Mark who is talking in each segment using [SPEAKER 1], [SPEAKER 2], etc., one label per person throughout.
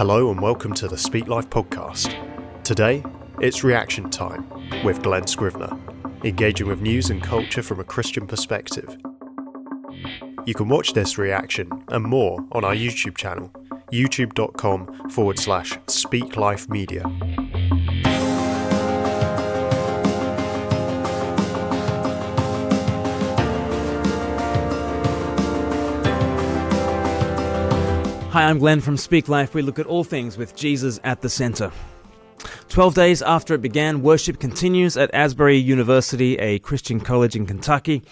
[SPEAKER 1] Hello and welcome to the Speak Life podcast. Today, it's reaction time with Glen Scrivener, engaging with news and culture from a Christian perspective. You can watch this reaction and more on our YouTube channel, youtube.com forward slash Speak
[SPEAKER 2] Hi, I'm Glen from Speak Life. We look at all things with Jesus at the center. Twelve days after it began, worship continues at Asbury University, a Christian college in Kentucky.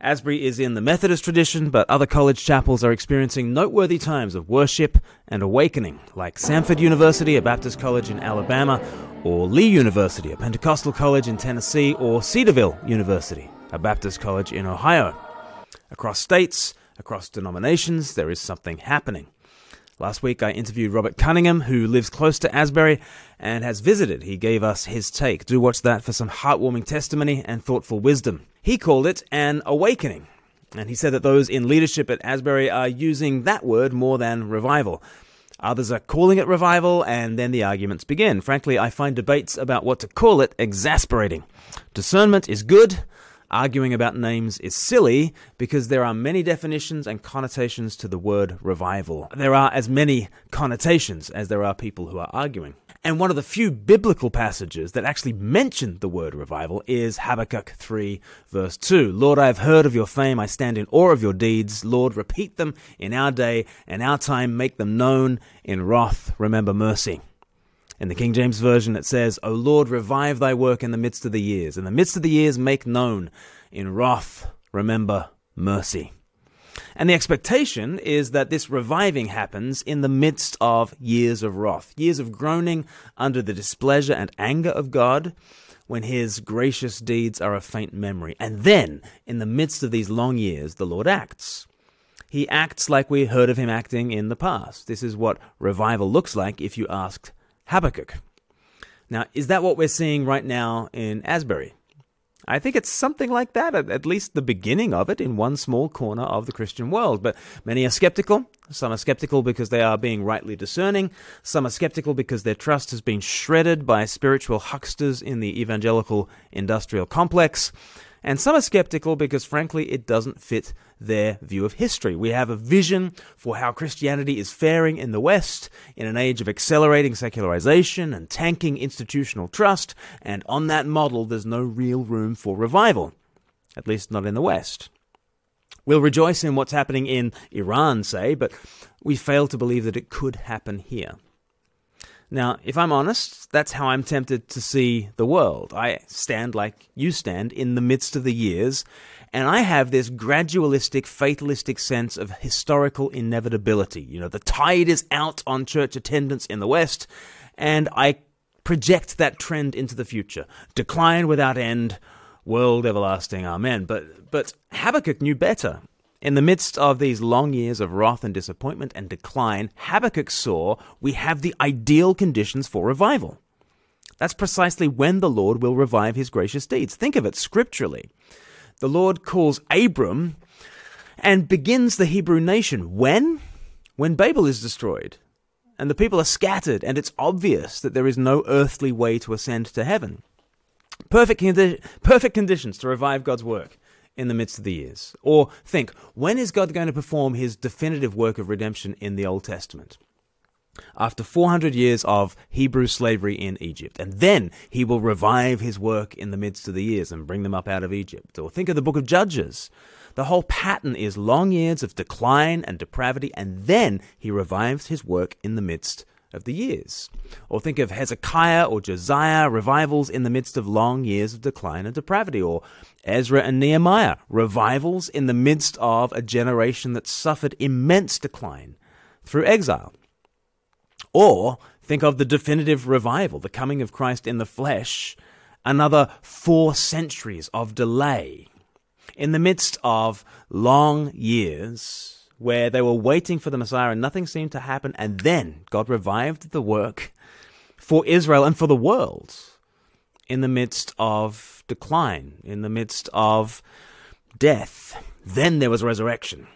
[SPEAKER 2] Asbury is in the Methodist tradition, but other college chapels are experiencing noteworthy times of worship and awakening, like Samford University, a Baptist college in Alabama, or Lee University, a Pentecostal college in Tennessee, or Cedarville University, a Baptist college in Ohio. Across states, across denominations, there is something happening. Last week I interviewed Robert Cunningham, who lives close to Asbury and has visited. He gave us his take. Do watch that for some heartwarming testimony and thoughtful wisdom. He called it an awakening. And he said that those in leadership at Asbury are using that word more than revival. Others are calling it revival, and then the arguments begin. Frankly, I find debates about what to call it exasperating. Discernment is good, Arguing about names is silly because there are many definitions and connotations to the word revival. There are as many connotations as there are people who are arguing. And one of the few biblical passages that actually mention the word revival is Habakkuk 3, verse 2. Lord, I have heard of your fame. I stand in awe of your deeds. Lord, repeat them in our day and our time. Make them known in wrath. Remember mercy. In the King James Version, it says, O Lord, revive thy work in the midst of the years. In the midst of the years, make known. In wrath, remember mercy. And the expectation is that this reviving happens in the midst of years of wrath, years of groaning under the displeasure and anger of God, when his gracious deeds are a faint memory. And then, in the midst of these long years, the Lord acts. He acts like we heard of him acting in the past. This is what revival looks like if you asked Habakkuk. Now, is that what we're seeing right now in Asbury? I think it's something like that, at least the beginning of it in one small corner of the Christian world. But many are skeptical. Some are skeptical because they are being rightly discerning. Some are skeptical because their trust has been shredded by spiritual hucksters in the evangelical industrial complex. And some are skeptical because, frankly, it doesn't fit their view of history. We have a vision for how Christianity is faring in the West in an age of accelerating secularization and tanking institutional trust, and on that model, there's no real room for revival, at least not in the West. We'll rejoice in what's happening in Iran, say, but we fail to believe that it could happen here. Now, if I'm honest, that's how I'm tempted to see the world. I stand like you stand in the midst of the years, and I have this gradualistic, fatalistic sense of historical inevitability. You know, the tide is out on church attendance in the West, and I project that trend into the future. Decline without end, world everlasting, amen. But, but Habakkuk knew better. In the midst of these long years of wrath and disappointment and decline, Habakkuk saw we have the ideal conditions for revival. That's precisely when the Lord will revive his gracious deeds. Think of it scripturally. The Lord calls Abram and begins the Hebrew nation. When? When Babel is destroyed and the people are scattered, and it's obvious that there is no earthly way to ascend to heaven. Perfect, condi- perfect conditions to revive God's work in the midst of the years? Or think, when is God going to perform his definitive work of redemption in the Old Testament? After 400 years of Hebrew slavery in Egypt. And then he will revive his work in the midst of the years and bring them up out of Egypt. Or think of the book of Judges. The whole pattern is long years of decline and depravity, and then he revives his work in the midst of the years. Or think of Hezekiah or Josiah, revivals in the midst of long years of decline and depravity. Or Ezra and Nehemiah, revivals in the midst of a generation that suffered immense decline through exile. Or think of the definitive revival, the coming of Christ in the flesh, another four centuries of delay. In the midst of long years, where they were waiting for the Messiah and nothing seemed to happen, and then God revived the work for Israel and for the world in the midst of decline, in the midst of death. Then there was resurrection.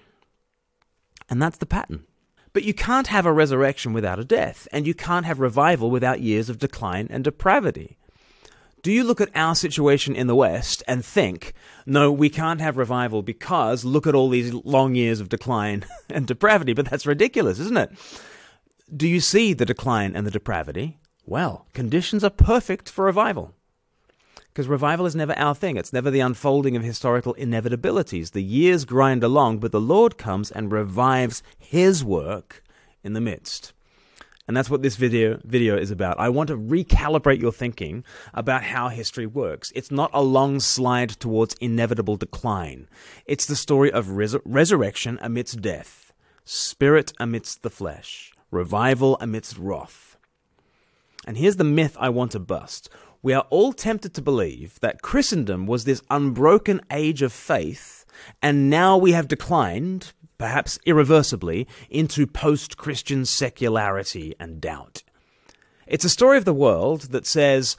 [SPEAKER 2] And that's the pattern. But you can't have a resurrection without a death, and you can't have revival without years of decline and depravity. Do you look at our situation in the West and think, no, we can't have revival because look at all these long years of decline and depravity? But that's ridiculous, isn't it? Do you see the decline and the depravity? Well, conditions are perfect for revival. Because revival is never our thing. It's never the unfolding of historical inevitabilities. The years grind along, but the Lord comes and revives his work in the midst. And that's what this video video is about. I want to recalibrate your thinking about how history works. It's not a long slide towards inevitable decline. It's the story of res- resurrection amidst death, spirit amidst the flesh, revival amidst wrath. And here's the myth I want to bust. We are all tempted to believe that Christendom was this unbroken age of faith, and now we have declined perhaps irreversibly, into post Christian secularity and doubt. It's a story of the world that says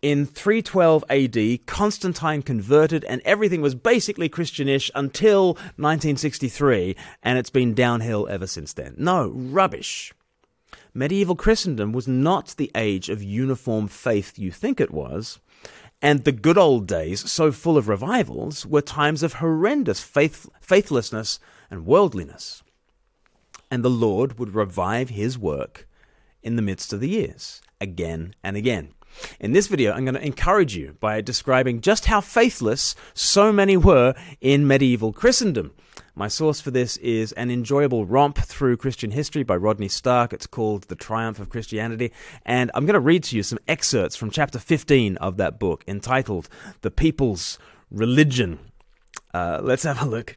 [SPEAKER 2] in 312 AD, Constantine converted and everything was basically Christianish until 1963, and it's been downhill ever since then. No, rubbish. Medieval Christendom was not the age of uniform faith you think it was. And the good old days, so full of revivals, were times of horrendous faith- faithlessness and worldliness. And the Lord would revive his work in the midst of the years, again and again. In this video, I'm going to encourage you by describing just how faithless so many were in medieval Christendom. My source for this is an enjoyable romp through Christian history by Rodney Stark. It's called The Triumph of Christianity. And I'm going to read to you some excerpts from chapter 15 of that book entitled The People's Religion. Uh, let's have a look.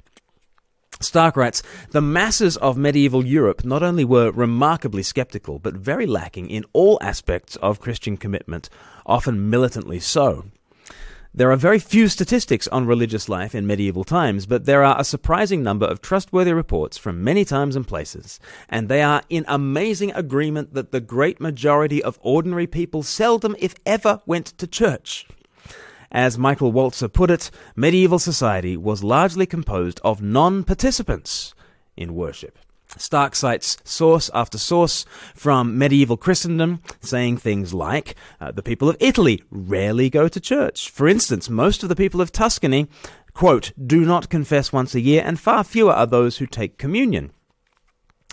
[SPEAKER 2] Stark writes The masses of medieval Europe not only were remarkably skeptical, but very lacking in all aspects of Christian commitment, often militantly so. There are very few statistics on religious life in medieval times, but there are a surprising number of trustworthy reports from many times and places, and they are in amazing agreement that the great majority of ordinary people seldom, if ever, went to church. As Michael Walzer put it, medieval society was largely composed of non participants in worship. Stark cites source after source from medieval Christendom, saying things like uh, the people of Italy rarely go to church. For instance, most of the people of Tuscany, quote, do not confess once a year, and far fewer are those who take communion.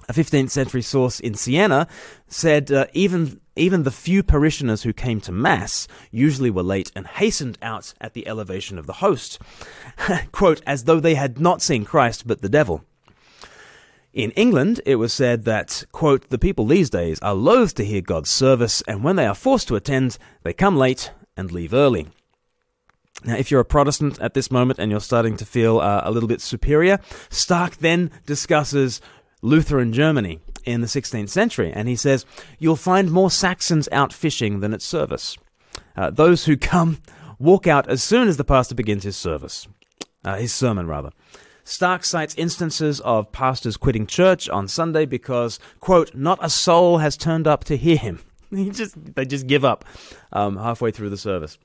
[SPEAKER 2] A 15th century source in Siena said uh, even even the few parishioners who came to Mass usually were late and hastened out at the elevation of the host, quote, as though they had not seen Christ but the devil. In England, it was said that, quote, the people these days are loath to hear God's service, and when they are forced to attend, they come late and leave early. Now, if you're a Protestant at this moment and you're starting to feel uh, a little bit superior, Stark then discusses Lutheran Germany in the 16th century, and he says, You'll find more Saxons out fishing than at service. Uh, those who come walk out as soon as the pastor begins his service, uh, his sermon, rather. Stark cites instances of pastors quitting church on Sunday because, quote, not a soul has turned up to hear him. He just, they just give up um, halfway through the service.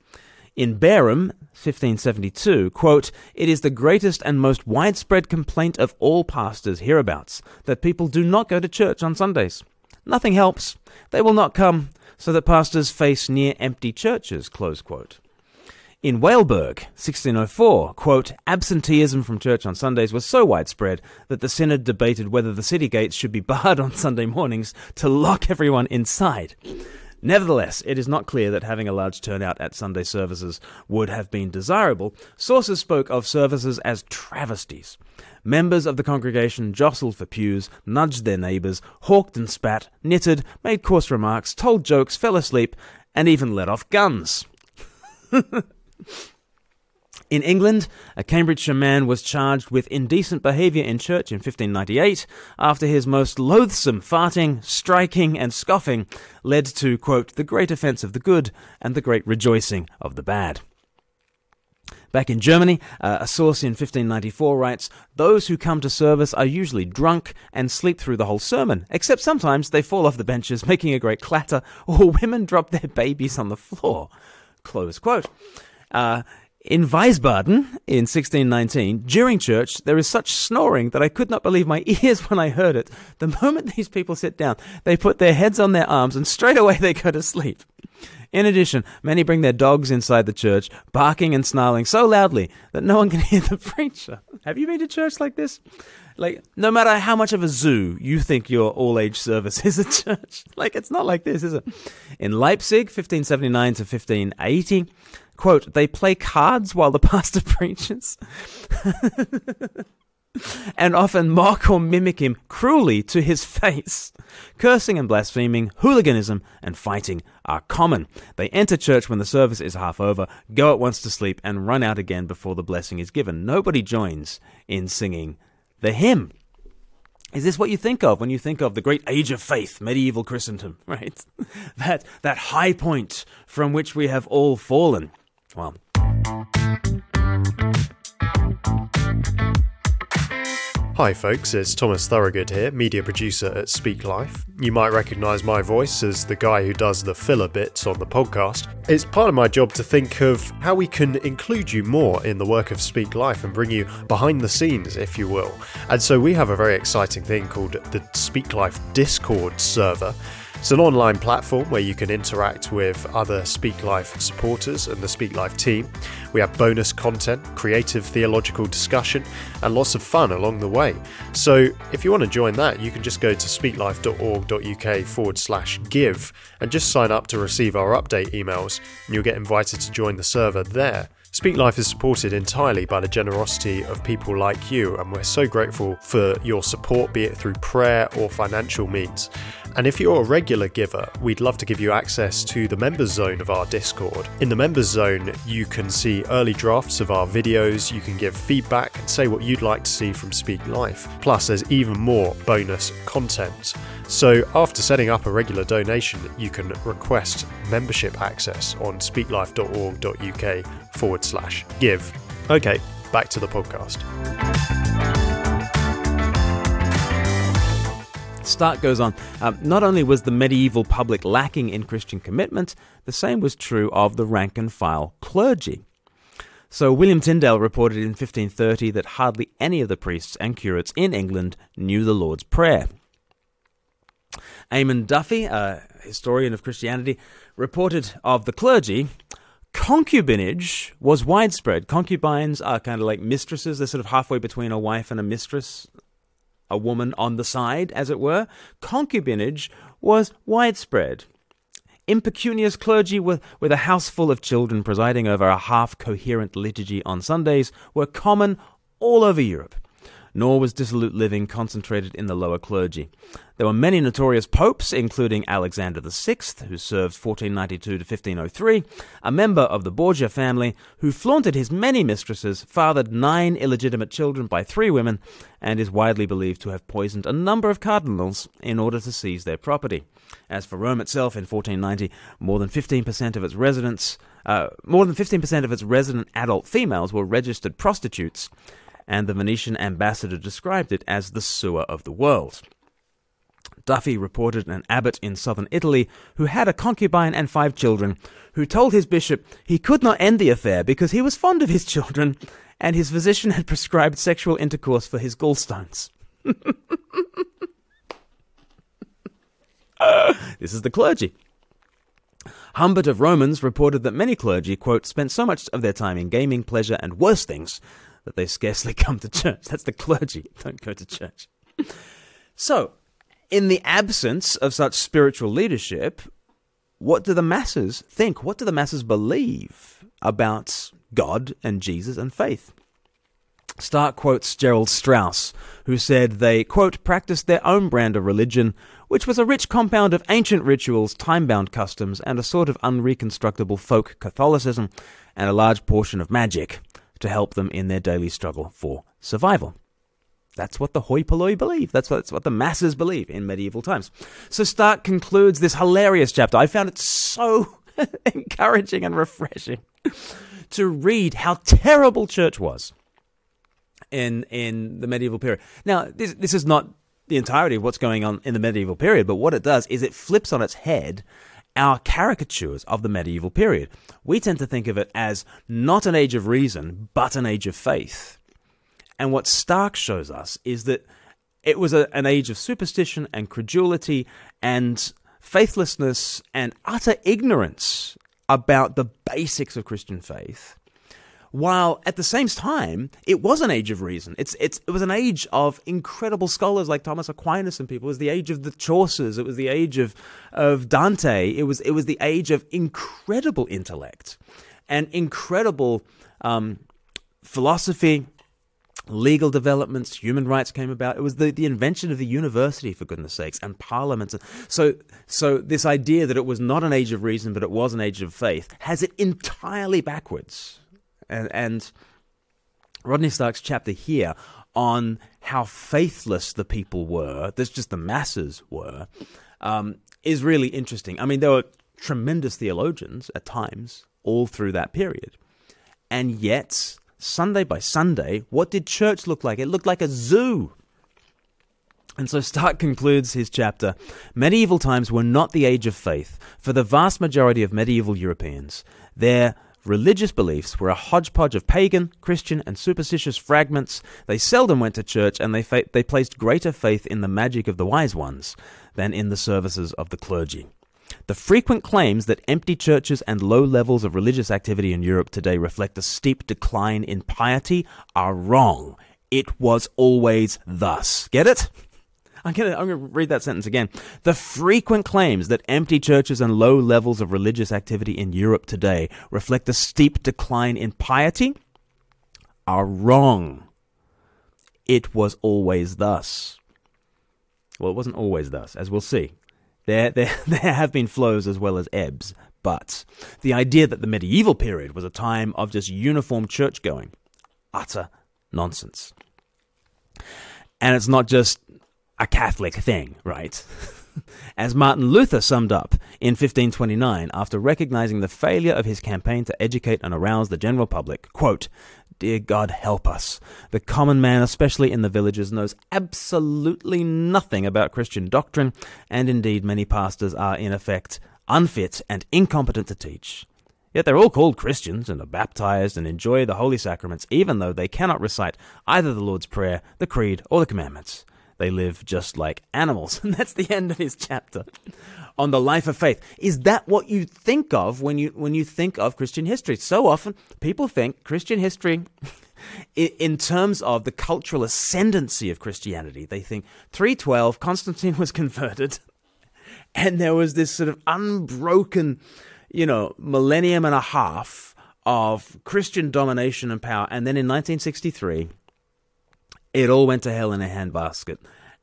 [SPEAKER 2] In Bareham, 1572, quote, It is the greatest and most widespread complaint of all pastors hereabouts that people do not go to church on Sundays. Nothing helps. They will not come, so that pastors face near empty churches, close quote. In Weilburg, 1604, quote, absenteeism from church on Sundays was so widespread that the synod debated whether the city gates should be barred on Sunday mornings to lock everyone inside. Nevertheless, it is not clear that having a large turnout at Sunday services would have been desirable. Sources spoke of services as travesties. Members of the congregation jostled for pews, nudged their neighbours, hawked and spat, knitted, made coarse remarks, told jokes, fell asleep, and even let off guns. In England, a Cambridgeshire man was charged with indecent behaviour in church in 1598 after his most loathsome farting, striking, and scoffing led to, quote, the great offence of the good and the great rejoicing of the bad. Back in Germany, uh, a source in 1594 writes, Those who come to service are usually drunk and sleep through the whole sermon, except sometimes they fall off the benches, making a great clatter, or women drop their babies on the floor. Close quote. Uh, In Wiesbaden in 1619, during church, there is such snoring that I could not believe my ears when I heard it. The moment these people sit down, they put their heads on their arms and straight away they go to sleep. In addition, many bring their dogs inside the church, barking and snarling so loudly that no one can hear the preacher. Have you been to church like this? Like, no matter how much of a zoo you think your all age service is a church, like, it's not like this, is it? In Leipzig, 1579 to 1580, Quote, they play cards while the pastor preaches. and often mock or mimic him cruelly to his face. Cursing and blaspheming, hooliganism, and fighting are common. They enter church when the service is half over, go at once to sleep, and run out again before the blessing is given. Nobody joins in singing the hymn. Is this what you think of when you think of the great age of faith, medieval Christendom, right? that, that high point from which we have all fallen.
[SPEAKER 1] Hi, folks, it's Thomas Thorogood here, media producer at Speak Life. You might recognise my voice as the guy who does the filler bits on the podcast. It's part of my job to think of how we can include you more in the work of Speak Life and bring you behind the scenes, if you will. And so we have a very exciting thing called the Speak Life Discord server. It's an online platform where you can interact with other Speak Life supporters and the Speak Life team. We have bonus content, creative theological discussion, and lots of fun along the way. So if you want to join that, you can just go to speaklife.org.uk forward slash give and just sign up to receive our update emails, and you'll get invited to join the server there. Speak Life is supported entirely by the generosity of people like you, and we're so grateful for your support, be it through prayer or financial means. And if you're a regular giver, we'd love to give you access to the members zone of our Discord. In the members zone, you can see early drafts of our videos, you can give feedback and say what you'd like to see from Speak Life. Plus, there's even more bonus content. So, after setting up a regular donation, you can request membership access on speaklife.org.uk forward slash give. Okay, back to the podcast.
[SPEAKER 2] Stark goes on. Um, not only was the medieval public lacking in Christian commitment, the same was true of the rank and file clergy. So William Tyndale reported in 1530 that hardly any of the priests and curates in England knew the Lord's Prayer. Eamon Duffy, a historian of Christianity, reported of the clergy concubinage was widespread. Concubines are kind of like mistresses, they're sort of halfway between a wife and a mistress a woman on the side, as it were, concubinage was widespread. Impecunious clergy with, with a house full of children presiding over a half coherent liturgy on Sundays were common all over Europe nor was dissolute living concentrated in the lower clergy. There were many notorious popes, including Alexander VI, who served 1492 to 1503, a member of the Borgia family, who flaunted his many mistresses, fathered nine illegitimate children by three women, and is widely believed to have poisoned a number of cardinals in order to seize their property. As for Rome itself, in 1490, more than 15% of its residents, uh, more than 15% of its resident adult females were registered prostitutes, and the Venetian ambassador described it as the sewer of the world. Duffy reported an abbot in southern Italy who had a concubine and five children, who told his bishop he could not end the affair because he was fond of his children and his physician had prescribed sexual intercourse for his gallstones. this is the clergy. Humbert of Romans reported that many clergy, quote, spent so much of their time in gaming, pleasure, and worse things that they scarcely come to church. That's the clergy don't go to church. So, in the absence of such spiritual leadership, what do the masses think? What do the masses believe about God and Jesus and faith? Stark quotes Gerald Strauss, who said they, quote, practiced their own brand of religion, which was a rich compound of ancient rituals, time bound customs, and a sort of unreconstructible folk Catholicism, and a large portion of magic to help them in their daily struggle for survival. That's what the hoi polloi believe. That's what, that's what the masses believe in medieval times. So Stark concludes this hilarious chapter. I found it so encouraging and refreshing to read how terrible church was in in the medieval period. Now, this this is not the entirety of what's going on in the medieval period, but what it does is it flips on its head our caricatures of the medieval period. We tend to think of it as not an age of reason, but an age of faith. And what Stark shows us is that it was a, an age of superstition and credulity and faithlessness and utter ignorance about the basics of Christian faith while at the same time, it was an age of reason. It's, it's, it was an age of incredible scholars like Thomas Aquinas and people. It was the age of the Chaucers. It was the age of, of Dante. It was, it was the age of incredible intellect and incredible um, philosophy, legal developments, human rights came about. It was the, the invention of the university, for goodness sakes, and parliaments. So, so this idea that it was not an age of reason, but it was an age of faith, has it entirely backwards and, and Rodney Stark's chapter here on how faithless the people were, that's just the masses were, um, is really interesting. I mean, there were tremendous theologians at times all through that period. And yet, Sunday by Sunday, what did church look like? It looked like a zoo. And so Stark concludes his chapter Medieval times were not the age of faith for the vast majority of medieval Europeans. Their Religious beliefs were a hodgepodge of pagan, Christian, and superstitious fragments. They seldom went to church, and they, fa- they placed greater faith in the magic of the wise ones than in the services of the clergy. The frequent claims that empty churches and low levels of religious activity in Europe today reflect a steep decline in piety are wrong. It was always thus. Get it? I'm going to I'm to read that sentence again. The frequent claims that empty churches and low levels of religious activity in Europe today reflect a steep decline in piety are wrong. It was always thus. Well, it wasn't always thus, as we'll see. There, there, there have been flows as well as ebbs, but the idea that the medieval period was a time of just uniform church going, utter nonsense. And it's not just a Catholic thing, right? As Martin Luther summed up in 1529 after recognizing the failure of his campaign to educate and arouse the general public, quote, Dear God, help us. The common man, especially in the villages, knows absolutely nothing about Christian doctrine, and indeed many pastors are, in effect, unfit and incompetent to teach. Yet they're all called Christians and are baptized and enjoy the holy sacraments, even though they cannot recite either the Lord's Prayer, the Creed, or the Commandments. They live just like animals. And that's the end of his chapter on the life of faith. Is that what you think of when you when you think of Christian history? So often people think Christian history in terms of the cultural ascendancy of Christianity. They think 312 Constantine was converted and there was this sort of unbroken, you know, millennium and a half of Christian domination and power and then in 1963 it all went to hell in a handbasket.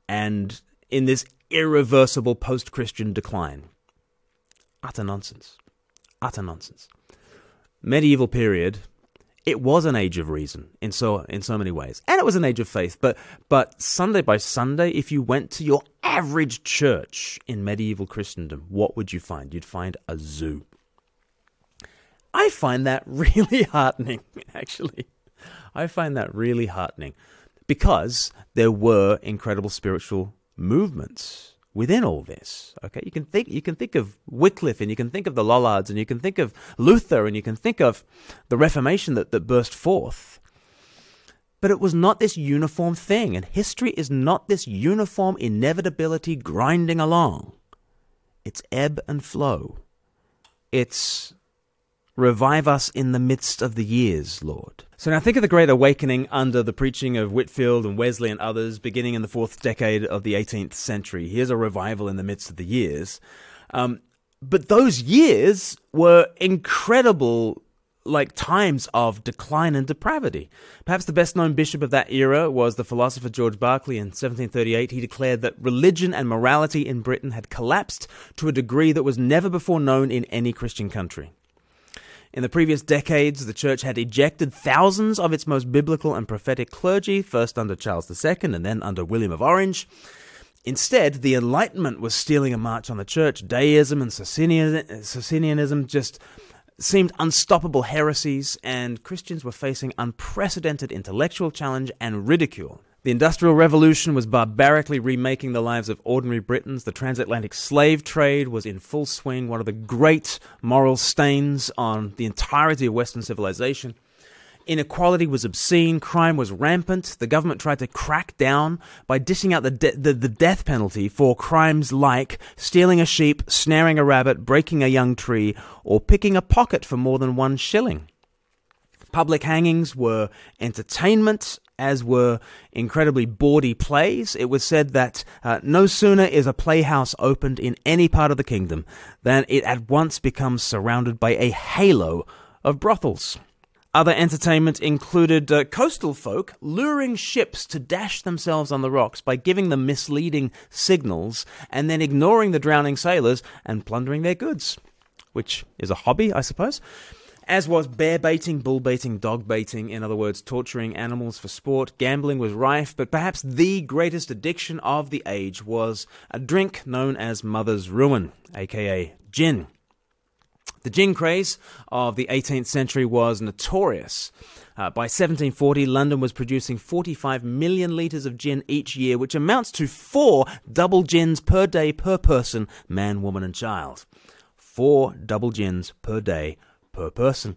[SPEAKER 2] And in this irreversible post Christian decline. Utter nonsense. Utter nonsense. Medieval period, it was an age of reason in so in so many ways. And it was an age of faith. But but Sunday by Sunday, if you went to your average church in medieval Christendom, what would you find? You'd find a zoo. I find that really heartening, actually. I find that really heartening because there were incredible spiritual movements within all this. Okay, you can think you can think of Wycliffe and you can think of the Lollards and you can think of Luther and you can think of the Reformation that, that burst forth. But it was not this uniform thing, and history is not this uniform inevitability grinding along. It's ebb and flow. It's revive us in the midst of the years, Lord. So now think of the Great Awakening under the preaching of Whitefield and Wesley and others beginning in the fourth decade of the 18th century. Here's a revival in the midst of the years. Um, but those years were incredible like times of decline and depravity. Perhaps the best known bishop of that era was the philosopher George Berkeley in 1738. He declared that religion and morality in Britain had collapsed to a degree that was never before known in any Christian country. In the previous decades, the church had ejected thousands of its most biblical and prophetic clergy, first under Charles II and then under William of Orange. Instead, the Enlightenment was stealing a march on the church. Deism and Socinianism just seemed unstoppable heresies, and Christians were facing unprecedented intellectual challenge and ridicule. The Industrial Revolution was barbarically remaking the lives of ordinary Britons. The transatlantic slave trade was in full swing, one of the great moral stains on the entirety of Western civilization. Inequality was obscene, crime was rampant. The government tried to crack down by dishing out the, de- the, the death penalty for crimes like stealing a sheep, snaring a rabbit, breaking a young tree, or picking a pocket for more than one shilling. Public hangings were entertainment, as were incredibly bawdy plays. It was said that uh, no sooner is a playhouse opened in any part of the kingdom than it at once becomes surrounded by a halo of brothels. Other entertainment included uh, coastal folk luring ships to dash themselves on the rocks by giving them misleading signals and then ignoring the drowning sailors and plundering their goods, which is a hobby, I suppose. As was bear baiting, bull baiting, dog baiting, in other words, torturing animals for sport. Gambling was rife, but perhaps the greatest addiction of the age was a drink known as Mother's Ruin, aka gin. The gin craze of the 18th century was notorious. Uh, by 1740, London was producing 45 million litres of gin each year, which amounts to four double gins per day per person, man, woman, and child. Four double gins per day per person.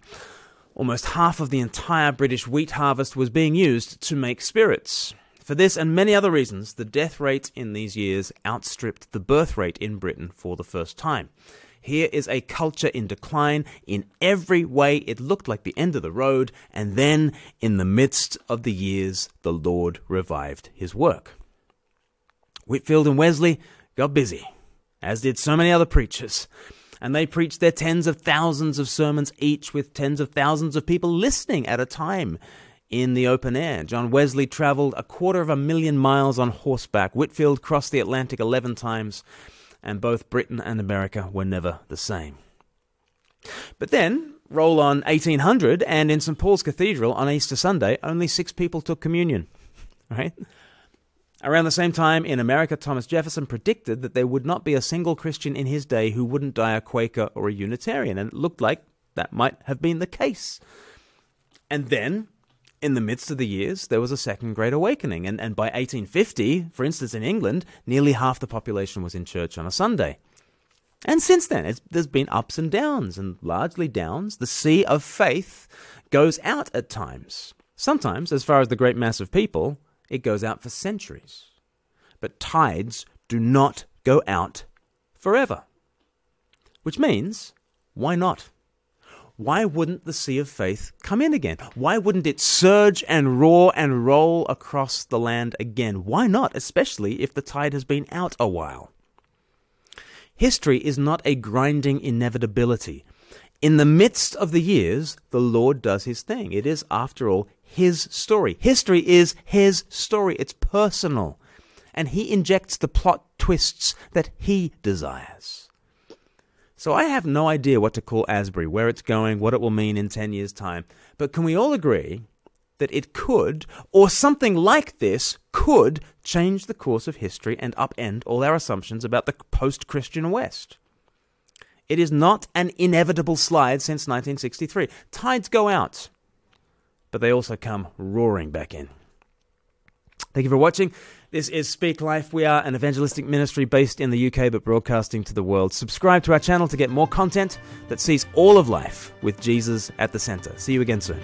[SPEAKER 2] Almost half of the entire British wheat harvest was being used to make spirits. For this and many other reasons, the death rate in these years outstripped the birth rate in Britain for the first time. Here is a culture in decline. In every way, it looked like the end of the road, and then, in the midst of the years, the Lord revived his work. Whitefield and Wesley got busy, as did so many other preachers, and they preached their tens of thousands of sermons each with tens of thousands of people listening at a time in the open air. John Wesley traveled a quarter of a million miles on horseback. Whitefield crossed the Atlantic 11 times and both Britain and America were never the same. But then, roll on 1800, and in St. Paul's Cathedral on Easter Sunday, only six people took communion. Right? Around the same time in America, Thomas Jefferson predicted that there would not be a single Christian in his day who wouldn't die a Quaker or a Unitarian, and it looked like that might have been the case. And then, in the midst of the years, there was a second Great Awakening. And, and by 1850, for instance, in England, nearly half the population was in church on a Sunday. And since then, there's been ups and downs, and largely downs. The sea of faith goes out at times. Sometimes, as far as the great mass of people, it goes out for centuries. But tides do not go out forever. Which means, why not? why wouldn't the sea of faith come in again? Why wouldn't it surge and roar and roll across the land again? Why not, especially if the tide has been out a while? History is not a grinding inevitability. In the midst of the years, the Lord does his thing. It is, after all, his story. History is his story. It's personal. And he injects the plot twists that he desires. So I have no idea what to call Asbury, where it's going, what it will mean in 10 years' time. But can we all agree that it could, or something like this could, change the course of history and upend all our assumptions about the post Christian West? It is not an inevitable slide since 1963. Tides go out, but they also come roaring back in. Thank you for watching. This is Speak Life. We are an evangelistic ministry based in the UK but broadcasting to the world. Subscribe to our channel to get more content that sees all of life with Jesus at the center. See you again soon.